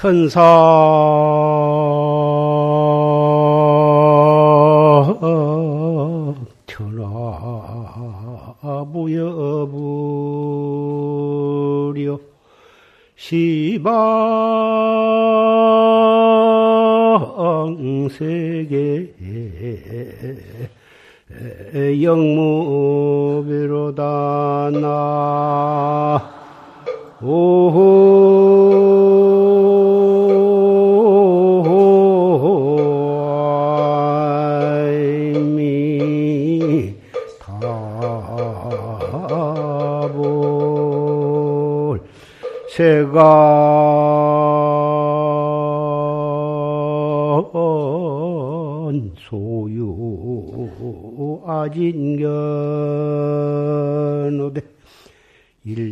천사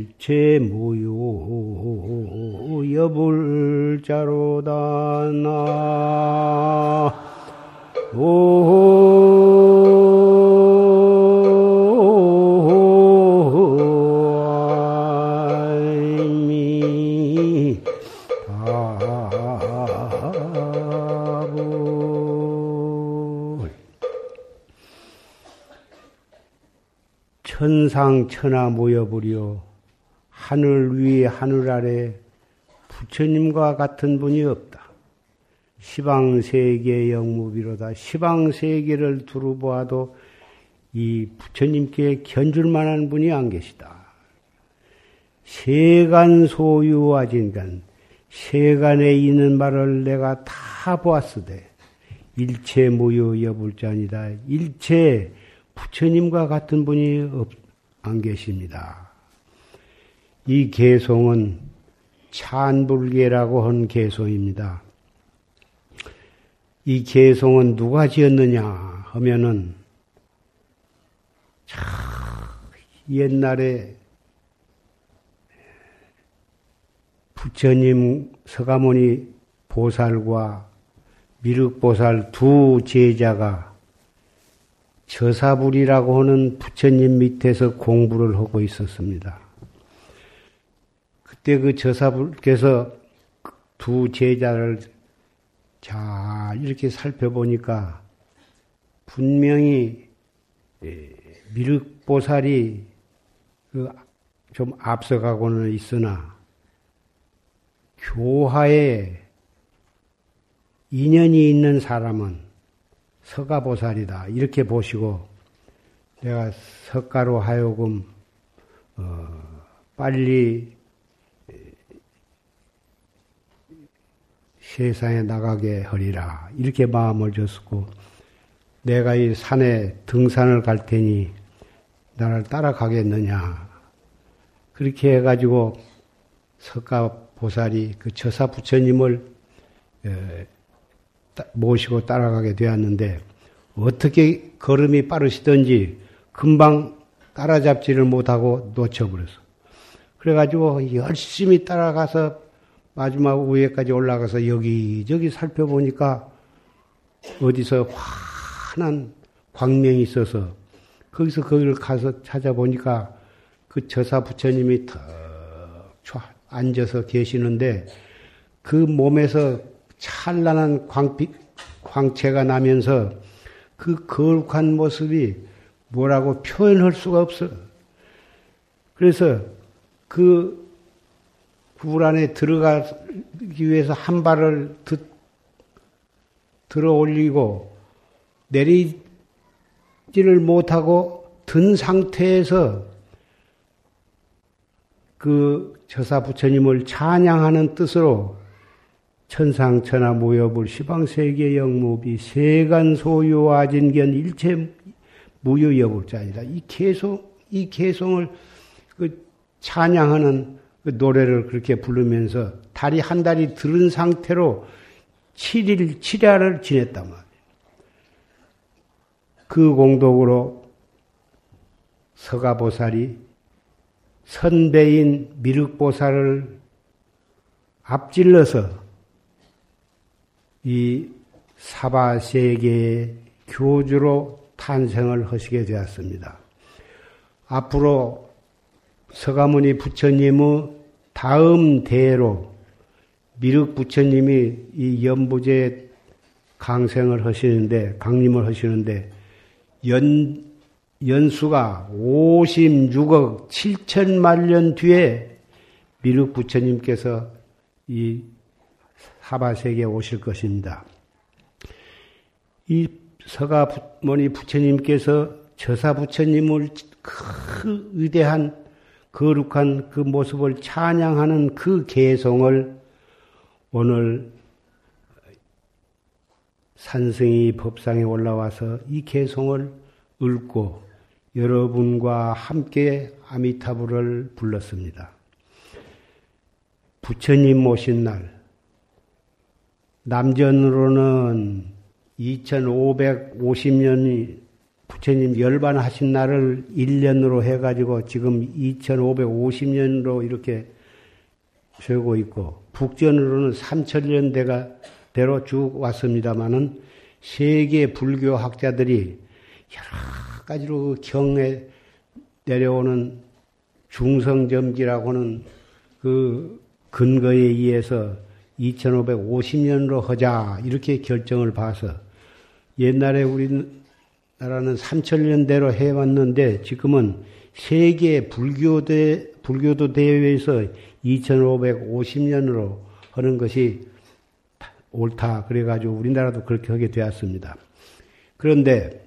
일체 무효 여불자로다 나. 천상 천하 모여버려 하늘 위에 하늘 아래 부처님과 같은 분이 없다. 시방세계 영무비로다. 시방세계를 두루 보아도 이 부처님께 견줄 만한 분이 안 계시다. 세간 소유와진간 세간에 있는 말을 내가 다 보았으되 일체 무유 여불자니다. 일체 부처님과 같은 분이 없, 안 계십니다. 이 개송은 찬불계라고 한 개송입니다. 이 개송은 누가 지었느냐 하면은 참 옛날에 부처님 서가모니 보살과 미륵보살 두 제자가 저사불이라고 하는 부처님 밑에서 공부를 하고 있었습니다. 그때 그 저사불께서 두 제자를 잘 이렇게 살펴보니까 분명히 미륵보살이 좀 앞서가고는 있으나 교화에 인연이 있는 사람은 서가보살이다. 이렇게 보시고 내가 석가로 하여금 어, 빨리 세상에 나가게 하리라. 이렇게 마음을 줬었고 내가 이 산에 등산을 갈 테니 나를 따라가겠느냐. 그렇게 해가지고 석가 보살이 그 처사 부처님을 모시고 따라가게 되었는데 어떻게 걸음이 빠르시던지 금방 따라잡지를 못하고 놓쳐버렸어. 그래가지고 열심히 따라가서 마지막 위에까지 올라가서 여기저기 살펴보니까 어디서 환한 광명이 있어서 거기서 거기를 가서 찾아보니까 그 저사 부처님이 턱 앉아서 계시는데 그 몸에서 찬란한 광빛, 광채가 나면서 그 거룩한 모습이 뭐라고 표현할 수가 없어. 그래서 그 굴 안에 들어가기 위해서 한 발을 드, 들어 올리고 내리지를 못하고 든 상태에서 그 저사 부처님을 찬양하는 뜻으로 천상천하 무여불 시방세계 영무비 세간 소유 아진견 일체 무유여불자이다. 이 개송 이 개송을 그 찬양하는 그 노래를 그렇게 부르면서 달이 한 달이 들은 상태로 7일 7야를 지냈단 말이에요. 그 공덕으로 서가보살이 선배인 미륵보살을 앞질러서 이 사바세계의 교주로 탄생을 하시게 되었습니다. 앞으로 서가모니 부처님의 다음 대로 미륵 부처님이 이 연부제 강생을 하시는데, 강림을 하시는데, 연, 연수가 56억 7천만 년 뒤에 미륵 부처님께서 이 사바세계에 오실 것입니다. 이 서가모니 부처님께서 저사 부처님을 그 위대한 거룩한 그 모습을 찬양하는 그 개성을 오늘 산승이 법상에 올라와서 이 개성을 읊고 여러분과 함께 아미타불을 불렀습니다. 부처님 모신 날, 남전으로는 2550년이 부처님 열반하신 날을 1년으로 해가지고 지금 2550년으로 이렇게 세고 있고, 북전으로는 3000년 대가 대로 쭉 왔습니다마는 세계 불교 학자들이 여러 가지로 경에 내려오는 중성점기라고는 그 근거에 의해서 2550년으로 하자 이렇게 결정을 봐서 옛날에 우리 나라는 3000년대로 해왔는데 지금은 세계 불교대 불교도 대회에서 2550년으로 하는 것이 옳다 그래가지고 우리나라도 그렇게 하게 되었습니다. 그런데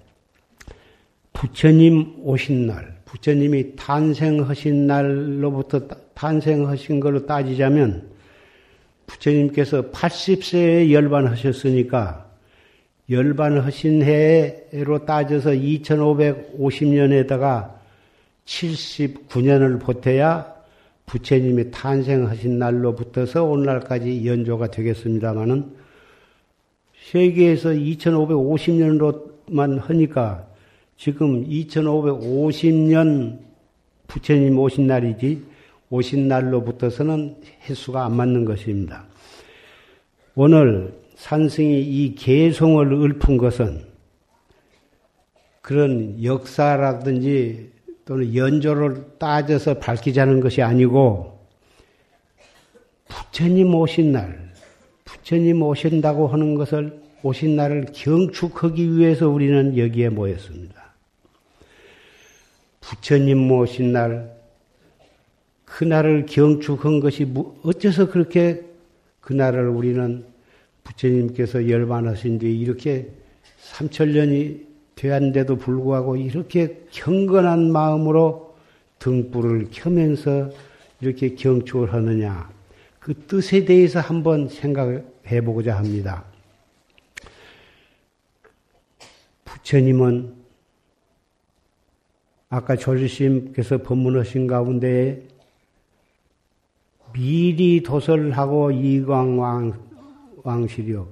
부처님 오신 날, 부처님이 탄생하신 날로부터 탄생하신 걸로 따지자면 부처님께서 80세에 열반하셨으니까 열반하신 해로 따져서 2550년에다가 79년을 보태야 부처님이 탄생하신 날로 붙어서 오늘날까지 연조가 되겠습니다마는 세계에서 2550년으로만 하니까 지금 2550년 부처님 오신 날이지 오신 날로 붙어서는 횟수가 안 맞는 것입니다. 오늘 산승이 이 개송을 읊은 것은 그런 역사라든지 또는 연조를 따져서 밝히자는 것이 아니고 부처님 오신 날, 부처님 오신다고 하는 것을 오신 날을 경축하기 위해서 우리는 여기에 모였습니다. 부처님 모신 날, 그날을 경축한 것이 어째서 그렇게 그날을 우리는 부처님께서 열반하신 뒤에 이렇게 삼천년이 되었는데도 불구하고 이렇게 경건한 마음으로 등불을 켜면서 이렇게 경축을 하느냐. 그 뜻에 대해서 한번 생각해 보고자 합니다. 부처님은 아까 조지심께서 법문하신 가운데 미리 도설하고 이광왕 왕실이요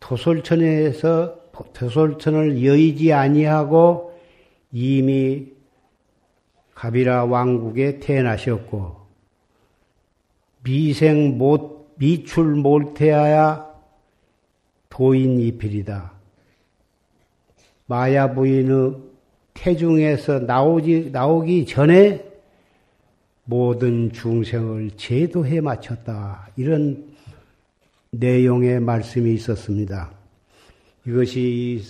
도솔천에서 도솔천을 여의지 아니하고 이미 가비라 왕국에 태어나셨고 미생 못 미출 못태하야 도인 이필이다. 마야 부인의 태중에서 나오지, 나오기 전에 모든 중생을 제도해 마쳤다. 이런 내용의 말씀이 있었습니다. 이것이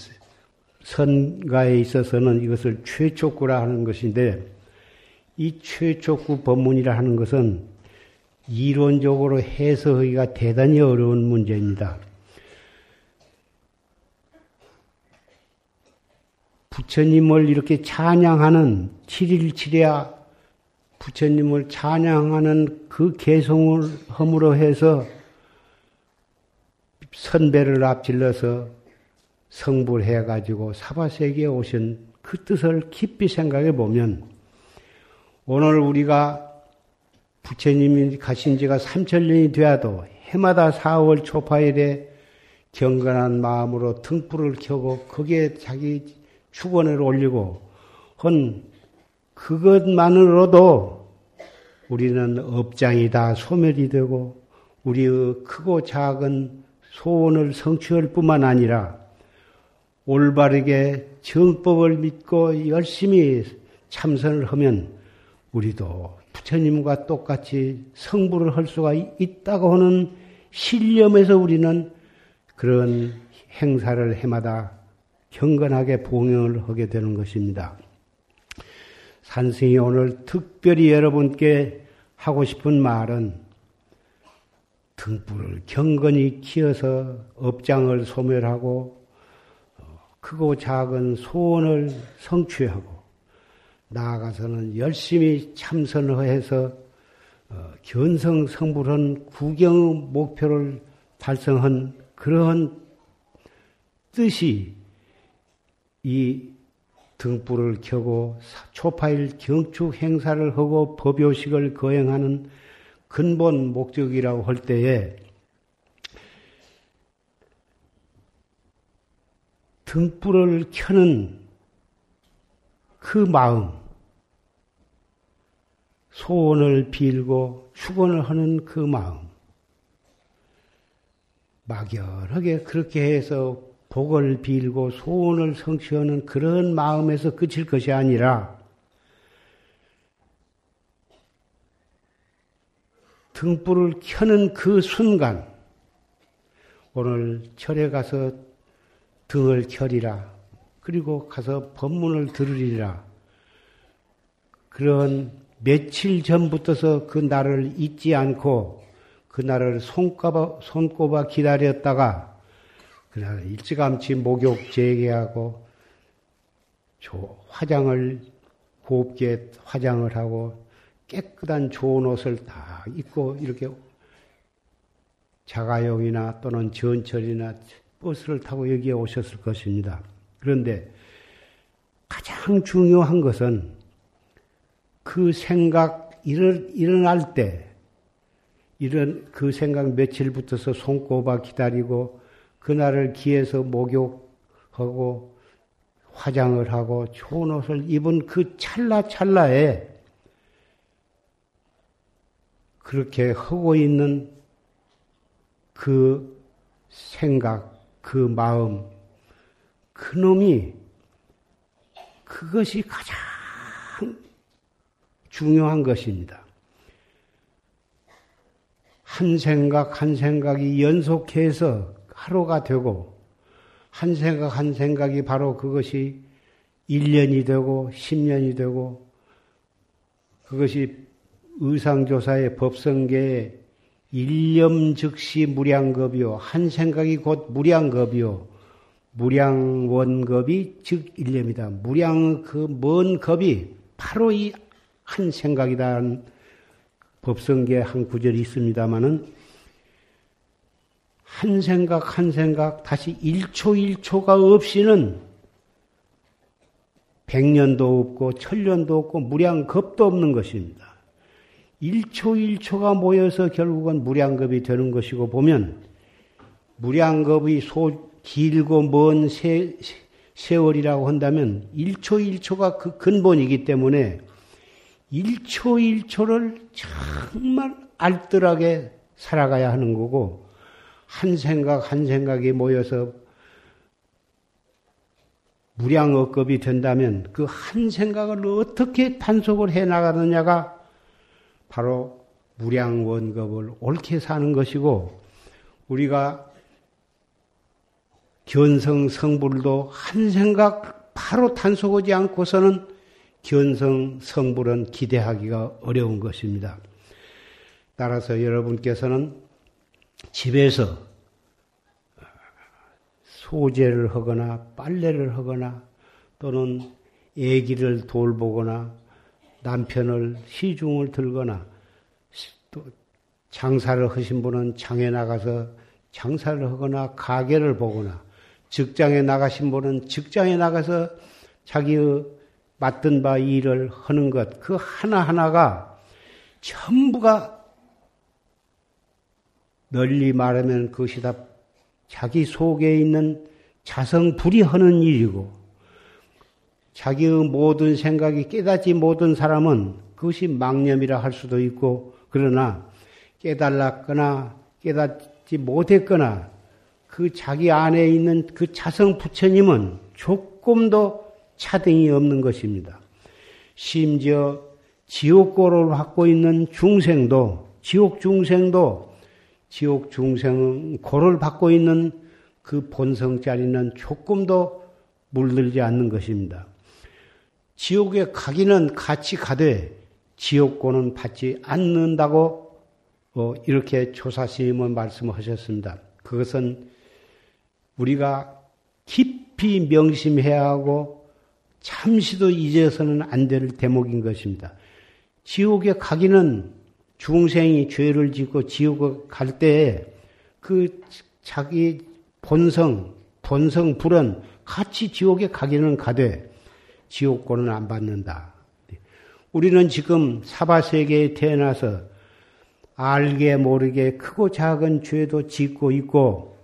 선가에 있어서는 이것을 최초구라 하는 것인데, 이 최초구 법문이라 하는 것은 이론적으로 해석하기가 대단히 어려운 문제입니다. 부처님을 이렇게 찬양하는 7일 7야 부처님을 찬양하는 그 개성을 허물어 해서 선배를 앞질러서 성불해 가지고 사바세계에 오신 그 뜻을 깊이 생각해 보면 오늘 우리가 부처님이 가신 지가 3천년이 되어도 해마다 4월 초파일에 경건한 마음으로 등불을 켜고 거기에 자기 축원을 올리고 한 그것만으로도 우리는 업장이 다 소멸이 되고 우리의 크고 작은 소원을 성취할 뿐만 아니라 올바르게 정법을 믿고 열심히 참선을 하면 우리도 부처님과 똑같이 성불을 할 수가 있다고 하는 신념에서 우리는 그런 행사를 해마다 경건하게 봉행을 하게 되는 것입니다. 산승이 오늘 특별히 여러분께 하고 싶은 말은 등불을 경건히 키워서 업장을 소멸하고 크고 작은 소원을 성취하고 나아가서는 열심히 참선을 해서 어, 견성 성불한 구경의 목표를 달성한 그러한 뜻이 이 등불을 켜고 초파일 경축 행사를 하고 법요식을 거행하는 근본 목적이라고 할 때에 등불을 켜는 그 마음, 소원을 빌고 축원을 하는 그 마음, 막연하게 그렇게 해서 복을 빌고 소원을 성취하는 그런 마음에서 끝일 것이 아니라 등불을 켜는 그 순간 오늘 절에 가서 등을 켜리라. 그리고 가서 법문을 들으리라. 그런 며칠 전부터서 그 날을 잊지 않고 그 날을 손꼽아, 손꼽아 기다렸다가 그날 일찌감치 목욕 재개하고 화장을 곱게 화장을 하고 깨끗한 좋은 옷을 다 입고 이렇게 자가용이나 또는 전철이나 버스를 타고 여기에 오셨을 것입니다. 그런데 가장 중요한 것은 그 생각 일어날 때 이런 그 생각 며칠부터서 손꼽아 기다리고 그날을 기해서 목욕하고 화장을 하고 좋은 옷을 입은 그 찰나찰나에 그렇게 하고 있는 그 생각, 그 마음, 그 놈이 그것이 가장 중요한 것입니다. 한 생각 한 생각이 연속해서 하루가 되고 한 생각 한 생각이 바로 그것이 1년이 되고 10년이 되고 그것이 의상조사의 법성계의 일념 즉시 무량겁이요. 한 생각이 곧 무량겁이요. 무량원겁이 즉 일념이다. 무량 그 먼 겁이 바로 이 한 생각이다는 법성계 한 구절이 있습니다마는 한 생각 한 생각 다시 1초 1초가 없이는 백년도 없고 천년도 없고 무량겁도 없는 것입니다. 1초 1초가 모여서 결국은 무량겁이 되는 것이고 보면 무량겁의 소 길고 먼 세, 세월이라고 한다면 1초 1초가 그 근본이기 때문에 1초 1초를 정말 알뜰하게 살아가야 하는 거고 한 생각 한 생각이 모여서 무량억겁이 된다면 그 한 생각을 어떻게 단속을 해 나가느냐가 바로 무량원겁을 옳게 사는 것이고 우리가 견성 성불도 한 생각 바로 단속하지 않고서는 견성 성불은 기대하기가 어려운 것입니다. 따라서 여러분께서는 집에서 소재를 하거나 빨래를 하거나 또는 애기를 돌보거나 남편을 시중을 들거나 또 장사를 하신 분은 장에 나가서 장사를 하거나 가게를 보거나 직장에 나가신 분은 직장에 나가서 자기의 맡은 바 일을 하는 것, 그 하나하나가 전부가 널리 말하면 그것이 다 자기 속에 있는 자성불이 하는 일이고 자기의 모든 생각이 깨닫지 못한 사람은 그것이 망념이라 할 수도 있고 그러나 깨달았거나 깨닫지 못했거나 그 자기 안에 있는 그 자성 부처님은 조금도 차등이 없는 것입니다. 심지어 지옥고를 받고 있는 중생도 지옥 중생도 지옥 중생 고를 받고 있는 그 본성 자리는 조금도 물들지 않는 것입니다. 지옥에 가기는 같이 가되 지옥고는 받지 않는다고 어, 이렇게 조사스님은 말씀하셨습니다. 그것은 우리가 깊이 명심해야 하고 잠시도 잊어서는 안 될 대목인 것입니다. 지옥에 가기는 중생이 죄를 짓고 지옥에 갈 때에 그 자기 본성, 본성 불은 같이 지옥에 가기는 가되 지옥고는 안 받는다. 우리는 지금 사바세계에 태어나서 알게 모르게 크고 작은 죄도 짓고 있고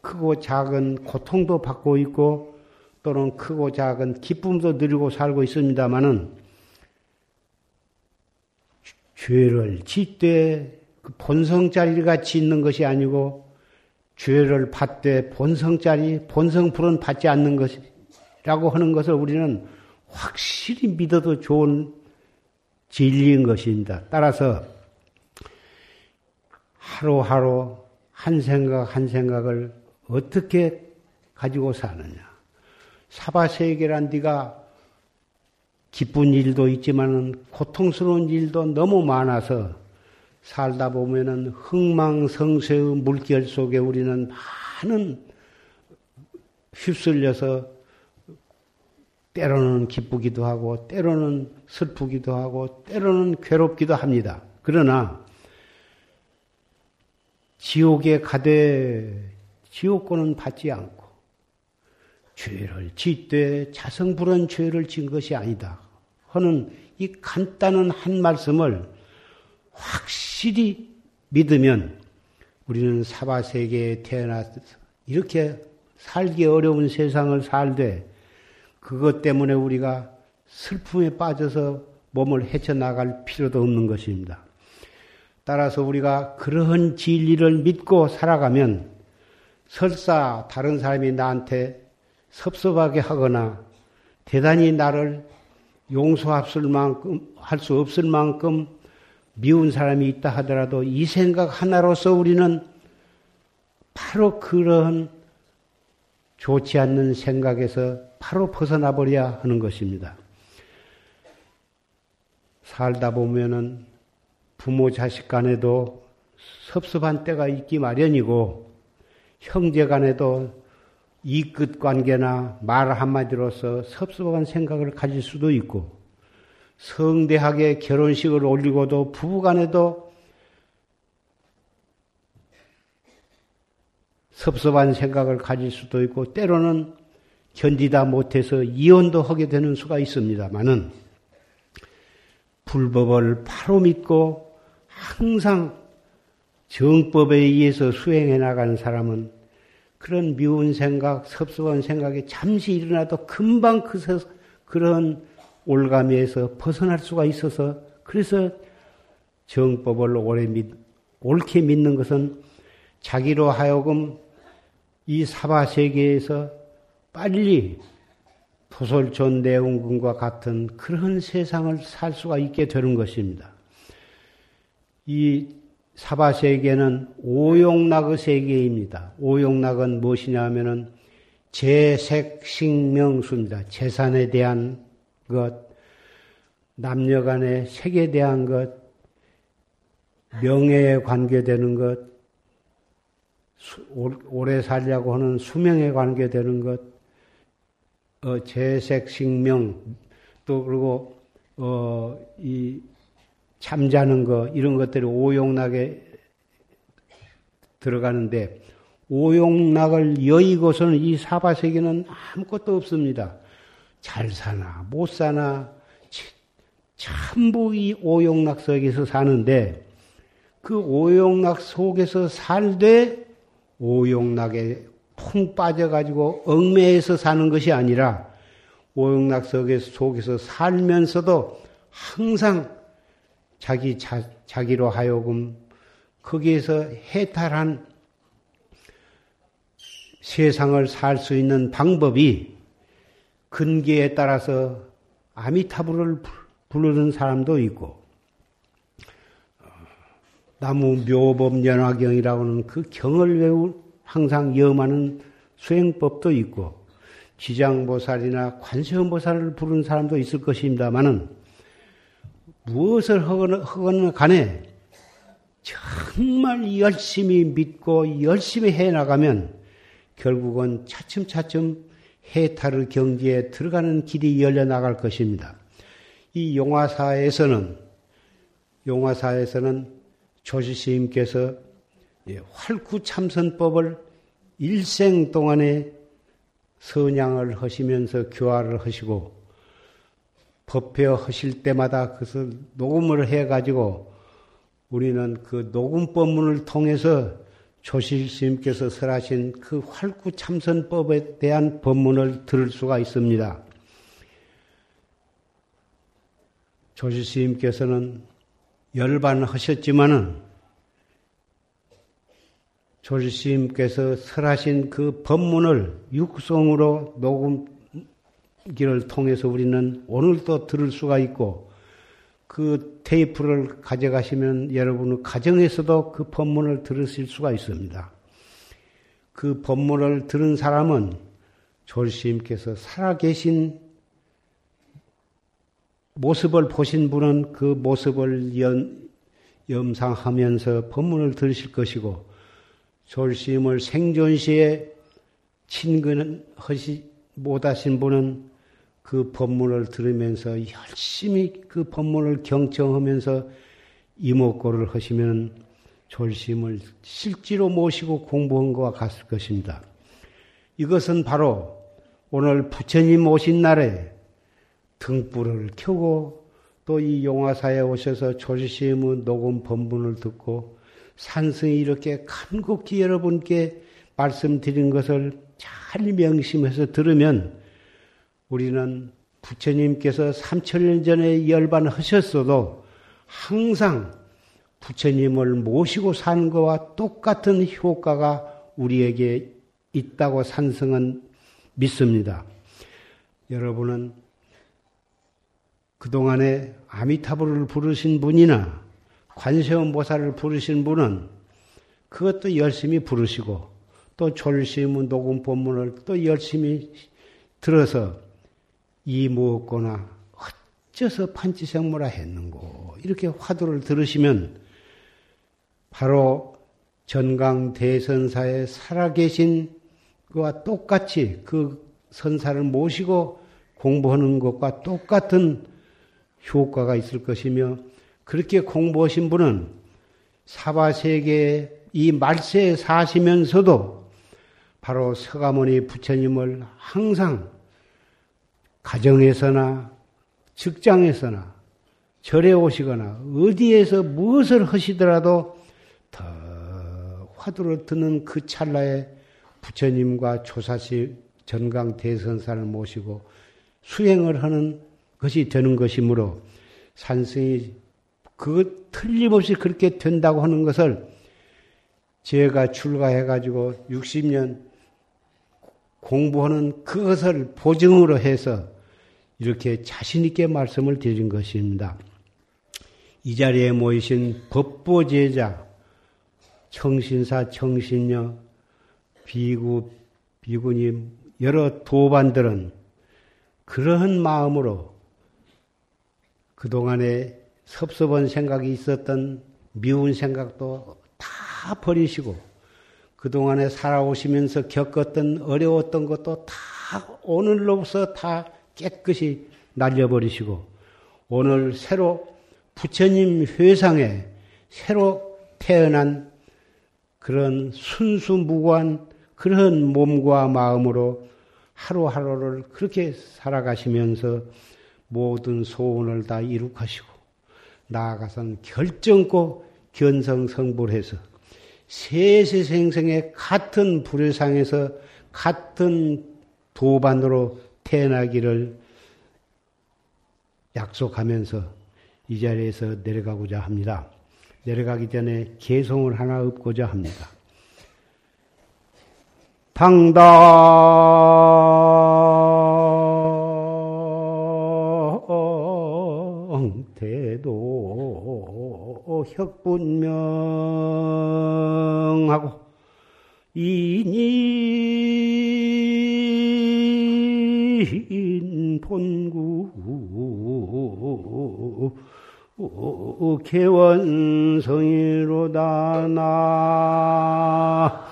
크고 작은 고통도 받고 있고 또는 크고 작은 기쁨도 누리고 살고 있습니다마는 죄를 짓되 그 본성자리가 짓는 것이 아니고 죄를 받되 본성자리 본성불은 받지 않는 것이라고 하는 것을 우리는 확실히 믿어도 좋은 진리인 것입니다. 따라서 하루하루 한 생각 한 생각을 어떻게 가지고 사느냐. 사바세계란 네가 기쁜 일도 있지만은 고통스러운 일도 너무 많아서 살다 보면은 흥망성쇠의 물결 속에 우리는 많은 휩쓸려서 때로는 기쁘기도 하고 때로는 슬프기도 하고 때로는 괴롭기도 합니다. 그러나 지옥에 가되 지옥권은 받지 않고 죄를 짓되 자성불은 죄를 진 것이 아니다. 하는 이 간단한 한 말씀을 확실히 믿으면 우리는 사바세계에 태어나서 이렇게 살기 어려운 세상을 살되 그것 때문에 우리가 슬픔에 빠져서 몸을 헤쳐나갈 필요도 없는 것입니다. 따라서 우리가 그러한 진리를 믿고 살아가면 설사 다른 사람이 나한테 섭섭하게 하거나 대단히 나를 용서할 만큼, 할 수 없을 만큼 미운 사람이 있다 하더라도 이 생각 하나로서 우리는 바로 그러한 좋지 않는 생각에서 바로 벗어나 버려야 하는 것입니다. 살다 보면은 부모 자식 간에도 섭섭한 때가 있기 마련이고 형제 간에도 이끝 관계나 말 한마디로서 섭섭한 생각을 가질 수도 있고 성대하게 결혼식을 올리고도 부부 간에도 섭섭한 생각을 가질 수도 있고 때로는 견디다 못해서 이혼도 하게 되는 수가 있습니다만은 불법을 바로 믿고 항상 정법에 의해서 수행해 나가는 사람은 그런 미운 생각, 섭섭한 생각이 잠시 일어나도 금방 그 그런 올가미에서 벗어날 수가 있어서 그래서 정법을 오래 믿, 옳게 믿는 것은 자기로 하여금 이 사바 세계에서 빨리 토솔촌 내원군과 같은 그런 세상을 살 수가 있게 되는 것입니다. 이 사바 세계는 오용락의 세계입니다. 오용락은 무엇이냐 하면은 재색 식명수입니다. 재산에 대한 것, 남녀 간의 색에 대한 것, 명예에 관계되는 것, 오래 살려고 하는 수명에 관계되는 것, 어, 재색 식명, 또 그리고 어, 이 잠자는 거 이런 것들이 오용락에 들어가는데 오용락을 여의고서는 이 사바 세계는 아무것도 없습니다. 잘 사나 못 사나 전부 이 오용락 속에서 사는데 그 오용락 속에서 살되 오용락에 푹 빠져가지고 얽매에서 사는 것이 아니라 오용락 속에서, 속에서 살면서도 항상 자기 자, 자기로 하여금 거기에서 해탈한 세상을 살 수 있는 방법이 근기에 따라서 아미타불을 부르는 사람도 있고 나무 묘법 연화경이라고 하는 그 경을 외우 항상 염하는 수행법도 있고 지장보살이나 관세음보살을 부르는 사람도 있을 것입니다만은 무엇을 하거나, 하거나 간에 정말 열심히 믿고 열심히 해 나가면 결국은 차츰차츰 해탈의 경지에 들어가는 길이 열려 나갈 것입니다. 이 용화사에서는 용화사에서는 조시스님께서 활구참선법을 일생 동안에 선양을 하시면서 교화를 하시고 법회 하실 때마다 그것을 녹음을 해가지고 우리는 그 녹음 법문을 통해서 조실스님께서 설하신 그 활구참선법에 대한 법문을 들을 수가 있습니다. 조실스님께서는 열반하셨지만은 조실스님께서 설하신 그 법문을 육성으로 녹음기를 통해서 우리는 오늘도 들을 수가 있고 그 테이프를 가져가시면 여러분의 가정에서도 그 법문을 들으실 수가 있습니다. 그 법문을 들은 사람은 조실스님께서 살아계신 모습을 보신 분은 그 모습을 연, 염상하면서 법문을 들으실 것이고 졸심을 생존시에 친근하시 못하신 분은 그 법문을 들으면서 열심히 그 법문을 경청하면서 이목고를 하시면 졸심을 실제로 모시고 공부한 것과 같을 것입니다. 이것은 바로 오늘 부처님 오신 날에 등불을 켜고 또 이 용화사에 오셔서 조지심의 녹음 본문을 듣고 산승이 이렇게 간곡히 여러분께 말씀드린 것을 잘 명심해서 들으면 우리는 부처님께서 3천년 전에 열반하셨어도 항상 부처님을 모시고 사는 것과 똑같은 효과가 우리에게 있다고 산성은 믿습니다. 여러분은 그동안에 아미타불을 부르신 분이나 관세음보살을 부르신 분은 그것도 열심히 부르시고 또 졸심은 녹음 본문을 또 열심히 들어서 이 무엇거나 어째서 판치생모라 했는고 이렇게 화두를 들으시면 바로 전강 대선사에 살아계신 그와 똑같이 그 선사를 모시고 공부하는 것과 똑같은 효과가 있을 것이며 그렇게 공부하신 분은 사바 세계에 이 말세에 사시면서도 바로 서가모니 부처님을 항상 가정에서나 직장에서나 절에 오시거나 어디에서 무엇을 하시더라도 더 화두를 듣는 그 찰나에 부처님과 조사시 전강 대선사를 모시고 수행을 하는 것이 되는 것이므로 산승이 그 틀림없이 그렇게 된다고 하는 것을 제가 출가해가지고 60년 공부하는 그것을 보증으로 해서 이렇게 자신있게 말씀을 드린 것입니다. 이 자리에 모이신 법보제자, 청신사, 청신녀, 비구, 비구님, 여러 도반들은 그러한 마음으로 그동안에 섭섭한 생각이 있었던 미운 생각도 다 버리시고 그동안에 살아오시면서 겪었던 어려웠던 것도 다 오늘로부터 다 깨끗이 날려버리시고 오늘 새로 부처님 회상에 새로 태어난 그런 순수무구한 그런 몸과 마음으로 하루하루를 그렇게 살아가시면서 모든 소원을 다 이룩하시고 나아가선 결정코 견성성불해서 세세생생의 같은 불의상에서 같은 도반으로 태어나기를 약속하면서 이 자리에서 내려가고자 합니다. 내려가기 전에 개송을 하나 읊고자 합니다. 당당 혁분명하고 인인 본구 개원성이로다 나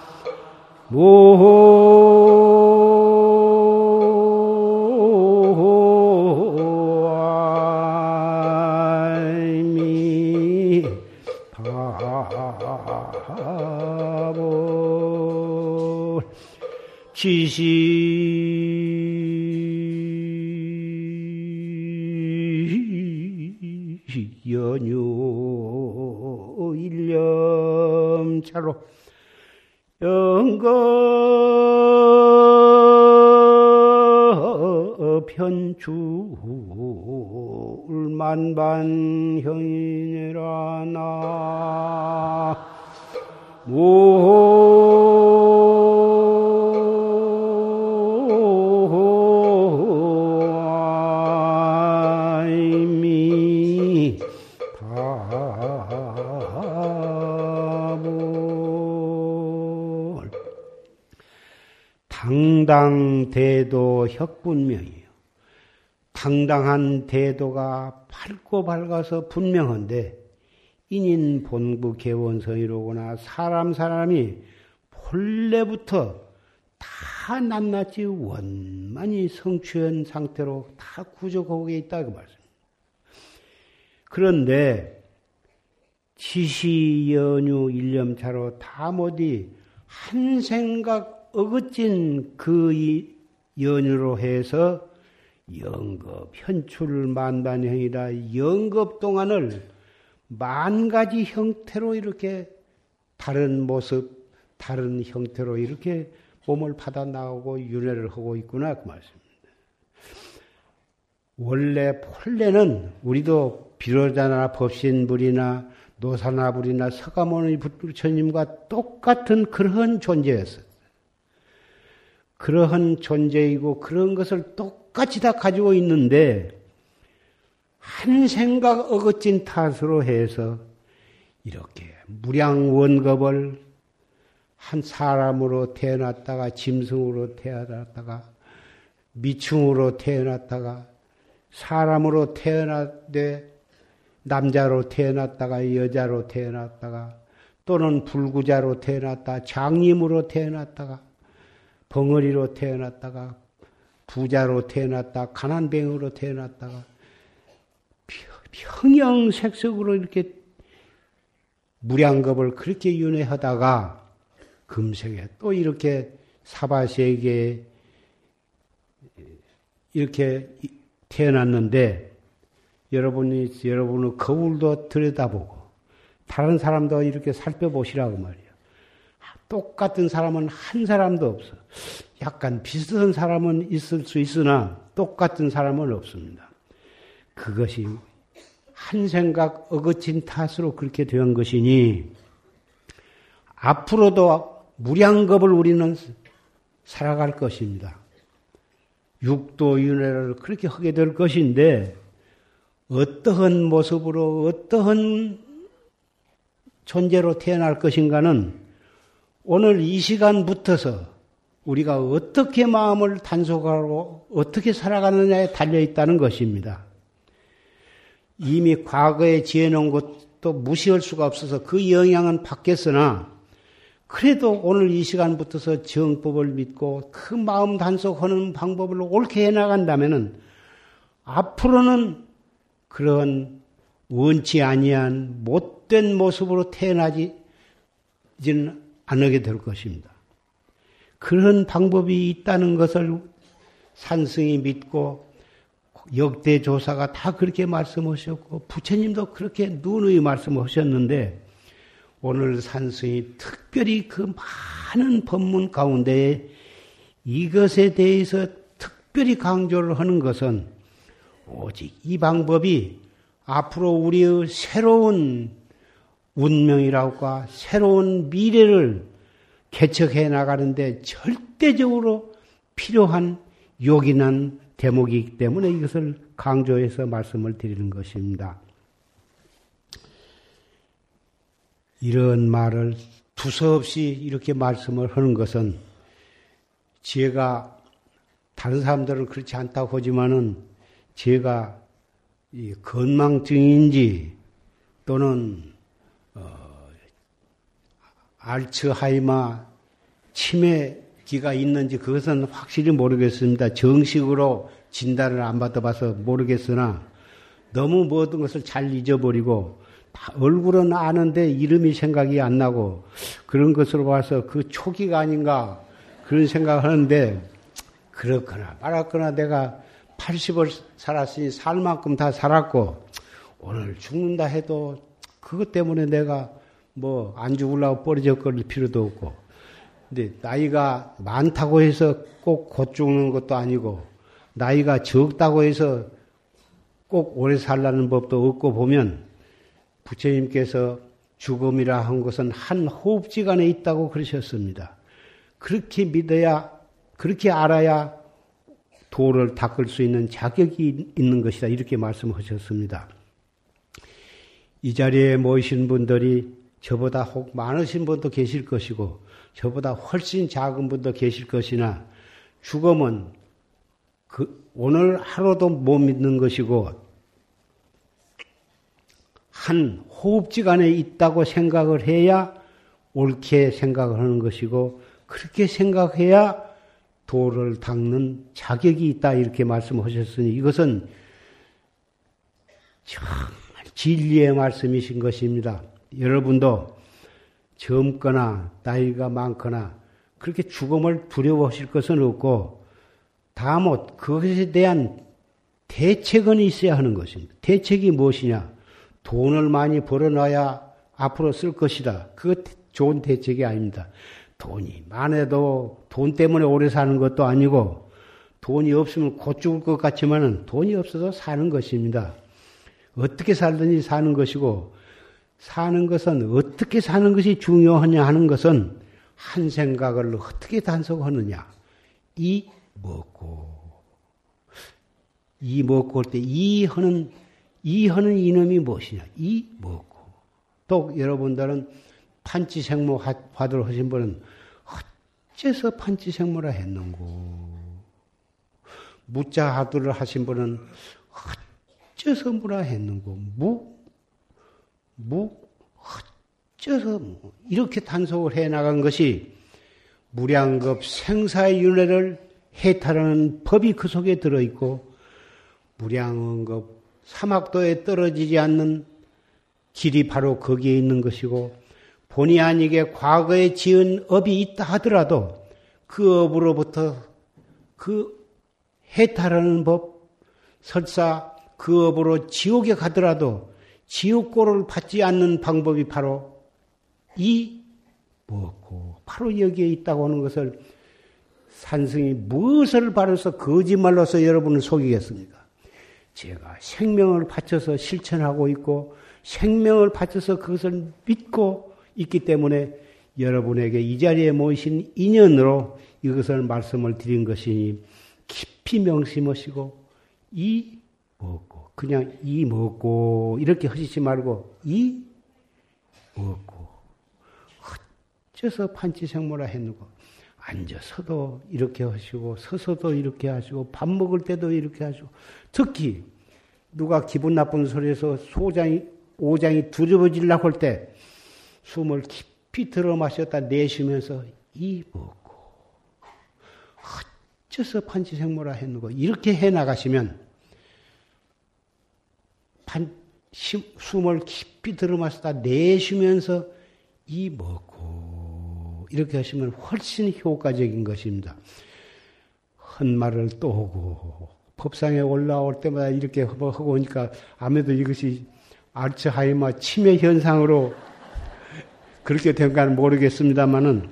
지시 연유 일념차로 영거 편출 만반형 대도 혁분명이에요. 당당한 대도가 밝고 밝아서 분명한데 인인 본부 개원성이로구나 사람 사람이 본래부터 다 낱낱이 원만히 성취한 상태로 다 구족하고 있다 그 말씀입니다. 그런데 지시 연유 일념차로 다 모디 한 생각 어긋진 그 연유로 해서 영급, 현출 만반형이다. 영급 동안을 만 가지 형태로 이렇게 다른 모습, 다른 형태로 이렇게 몸을 받아 나오고 윤회를 하고 있구나 그 말씀입니다. 원래 본래는 우리도 비로자나 법신불이나 노사나불이나 서가모니 부처님과 똑같은 그러한 존재였어요. 그러한 존재이고 그런 것을 똑같이 다 가지고 있는데 한 생각 어긋진 탓으로 해서 이렇게 무량 원겁을 한 사람으로 태어났다가 짐승으로 태어났다가 미충으로 태어났다가 사람으로 태어났되 남자로 태어났다가 여자로 태어났다가 또는 불구자로 태어났다 장님으로 태어났다가 벙어리로 태어났다가 부자로 태어났다 가난뱅으로 태어났다가 평형색석으로 이렇게 무량겁을 그렇게 윤회하다가 금생에 또 이렇게 사바세계에 이렇게 태어났는데 여러분이 여러분의 거울도 들여다보고 다른 사람도 이렇게 살펴보시라고 말이에요. 똑같은 사람은 한 사람도 없어. 약간 비슷한 사람은 있을 수 있으나 똑같은 사람은 없습니다. 그것이 한 생각 어거친 탓으로 그렇게 된 것이니 앞으로도 무량겁을 우리는 살아갈 것입니다. 육도윤회를 그렇게 하게 될 것인데 어떠한 모습으로 어떠한 존재로 태어날 것인가는 오늘 이 시간부터서 우리가 어떻게 마음을 단속하고 어떻게 살아가느냐에 달려 있다는 것입니다. 이미 과거에 지어놓은 것도 무시할 수가 없어서 그 영향은 받겠으나 그래도 오늘 이 시간부터서 정법을 믿고 그 마음 단속하는 방법을 옳게 해나간다면은 앞으로는 그런 원치 아니한 못된 모습으로 태어나지는 않게 될 것입니다. 그런 방법이 있다는 것을 산승이 믿고 역대 조사가 다 그렇게 말씀하셨고 부처님도 그렇게 누누이 말씀하셨는데 오늘 산승이 특별히 그 많은 법문 가운데 이것에 대해서 특별히 강조를 하는 것은 오직 이 방법이 앞으로 우리의 새로운 운명이라고 새로운 미래를 개척해 나가는데 절대적으로 필요한 요긴한 대목이기 때문에 이것을 강조해서 말씀을 드리는 것입니다. 이런 말을 두서없이 이렇게 말씀을 하는 것은 제가 다른 사람들은 그렇지 않다고 하지만은 제가 이 건망증인지 또는 어, 알츠하이머 치매기가 있는지 그것은 확실히 모르겠습니다. 정식으로 진단을 안 받아봐서 모르겠으나 너무 모든 것을 잘 잊어버리고 얼굴은 아는데 이름이 생각이 안 나고 그런 것으로 봐서 그 초기가 아닌가 그런 생각을 하는데 그렇거나 말았거나 내가 80을 살았으니 살 만큼 다 살았고 오늘 죽는다 해도 그것 때문에 내가 뭐 안 죽으려고 뻘리적거릴 필요도 없고 근데 나이가 많다고 해서 꼭 곧 죽는 것도 아니고 나이가 적다고 해서 꼭 오래 살라는 법도 없고 보면 부처님께서 죽음이라 한 것은 한 호흡지간에 있다고 그러셨습니다. 그렇게 믿어야, 그렇게 알아야 도를 닦을 수 있는 자격이 있는 것이다. 이렇게 말씀하셨습니다. 이 자리에 모이신 분들이 저보다 혹 많으신 분도 계실 것이고, 저보다 훨씬 작은 분도 계실 것이나, 죽음은 그 오늘 하루도 못 믿는 것이고, 한 호흡지간에 있다고 생각을 해야 옳게 생각을 하는 것이고 그렇게 생각해야 도를 닦는 자격이 있다 이렇게 말씀하셨으니 이것은 정말 진리의 말씀이신 것입니다. 여러분도 젊거나 나이가 많거나 그렇게 죽음을 두려워하실 것은 없고 다못 그것에 대한 대책은 있어야 하는 것입니다. 대책이 무엇이냐? 돈을 많이 벌어놔야 앞으로 쓸 것이다. 그것 좋은 대책이 아닙니다. 돈이 많아도 돈 때문에 오래 사는 것도 아니고 돈이 없으면 곧 죽을 것 같지만은 돈이 없어도 사는 것입니다. 어떻게 살든지 사는 것이고 사는 것은 어떻게 사는 것이 중요하냐 하는 것은 한 생각을 어떻게 단속하느냐. 이 먹고 이 먹고 할 때 이 하는 이 하는 이놈이 무엇이냐? 이 뭐고? 또 여러분들은 판치생모 화두를 하신 분은 어째서 판치생모라 했는고? 무자 화두를 하신 분은 어째서 무라 했는고? 무? 무? 어째서 뭐? 이렇게 단속을 해 나간 것이 무량급 생사의 윤회를 해탈하는 법이 그 속에 들어있고 무량급 사막도에 떨어지지 않는 길이 바로 거기에 있는 것이고 본의 아니게 과거에 지은 업이 있다 하더라도 그 업으로부터 그 해탈하는 법 설사 그 업으로 지옥에 가더라도 지옥고를 받지 않는 방법이 바로 이 뭐고 바로 여기에 있다고 하는 것을 산승이 무엇을 바라서 거짓말로서 여러분을 속이겠습니까? 제가 생명을 바쳐서 실천하고 있고 생명을 바쳐서 그것을 믿고 있기 때문에 여러분에게 이 자리에 모이신 인연으로 이것을 말씀을 드린 것이니 깊이 명심하시고 이 먹고 그냥 이 먹고 이렇게 하시지 말고 이 먹고 어째서 판치생모라 했는고. 앉아서도 이렇게 하시고 서서도 이렇게 하시고 밥 먹을 때도 이렇게 하시고. 특히 누가 기분 나쁜 소리에서 소장이 오장이 두려워지려고 할 때 숨을 깊이 들어 마셨다 내쉬면서 이 먹고 어째서 판치생모라 했는고. 이렇게 해 나가시면 판, 숨을 깊이 들어 마셨다 내쉬면서 이 먹고 이렇게 하시면 훨씬 효과적인 것입니다. 헛말을 또 하고 법상에 올라올 때마다 이렇게 하고 오니까 아무래도 이것이 알츠하이머 치매 현상으로 그렇게 된가는 모르겠습니다만은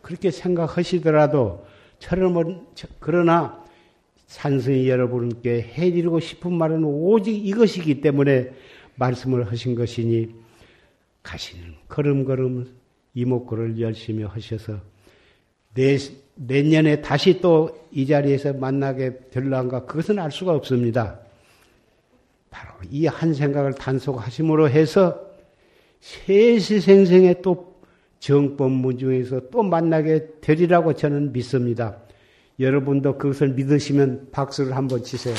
그렇게 생각하시더라도 처럼 그러나 산승이 여러분께 해드리고 싶은 말은 오직 이것이기 때문에 말씀을 하신 것이니 가시는 걸음걸음 이목구를 열심히 하셔서 내 내년에 다시 또 이 자리에서 만나게 될란가 그것은 알 수가 없습니다. 바로 이 한 생각을 단속하심으로 해서 세시생생에 또 정법문 중에서 또 만나게 되리라고 저는 믿습니다. 여러분도 그것을 믿으시면 박수를 한번 치세요.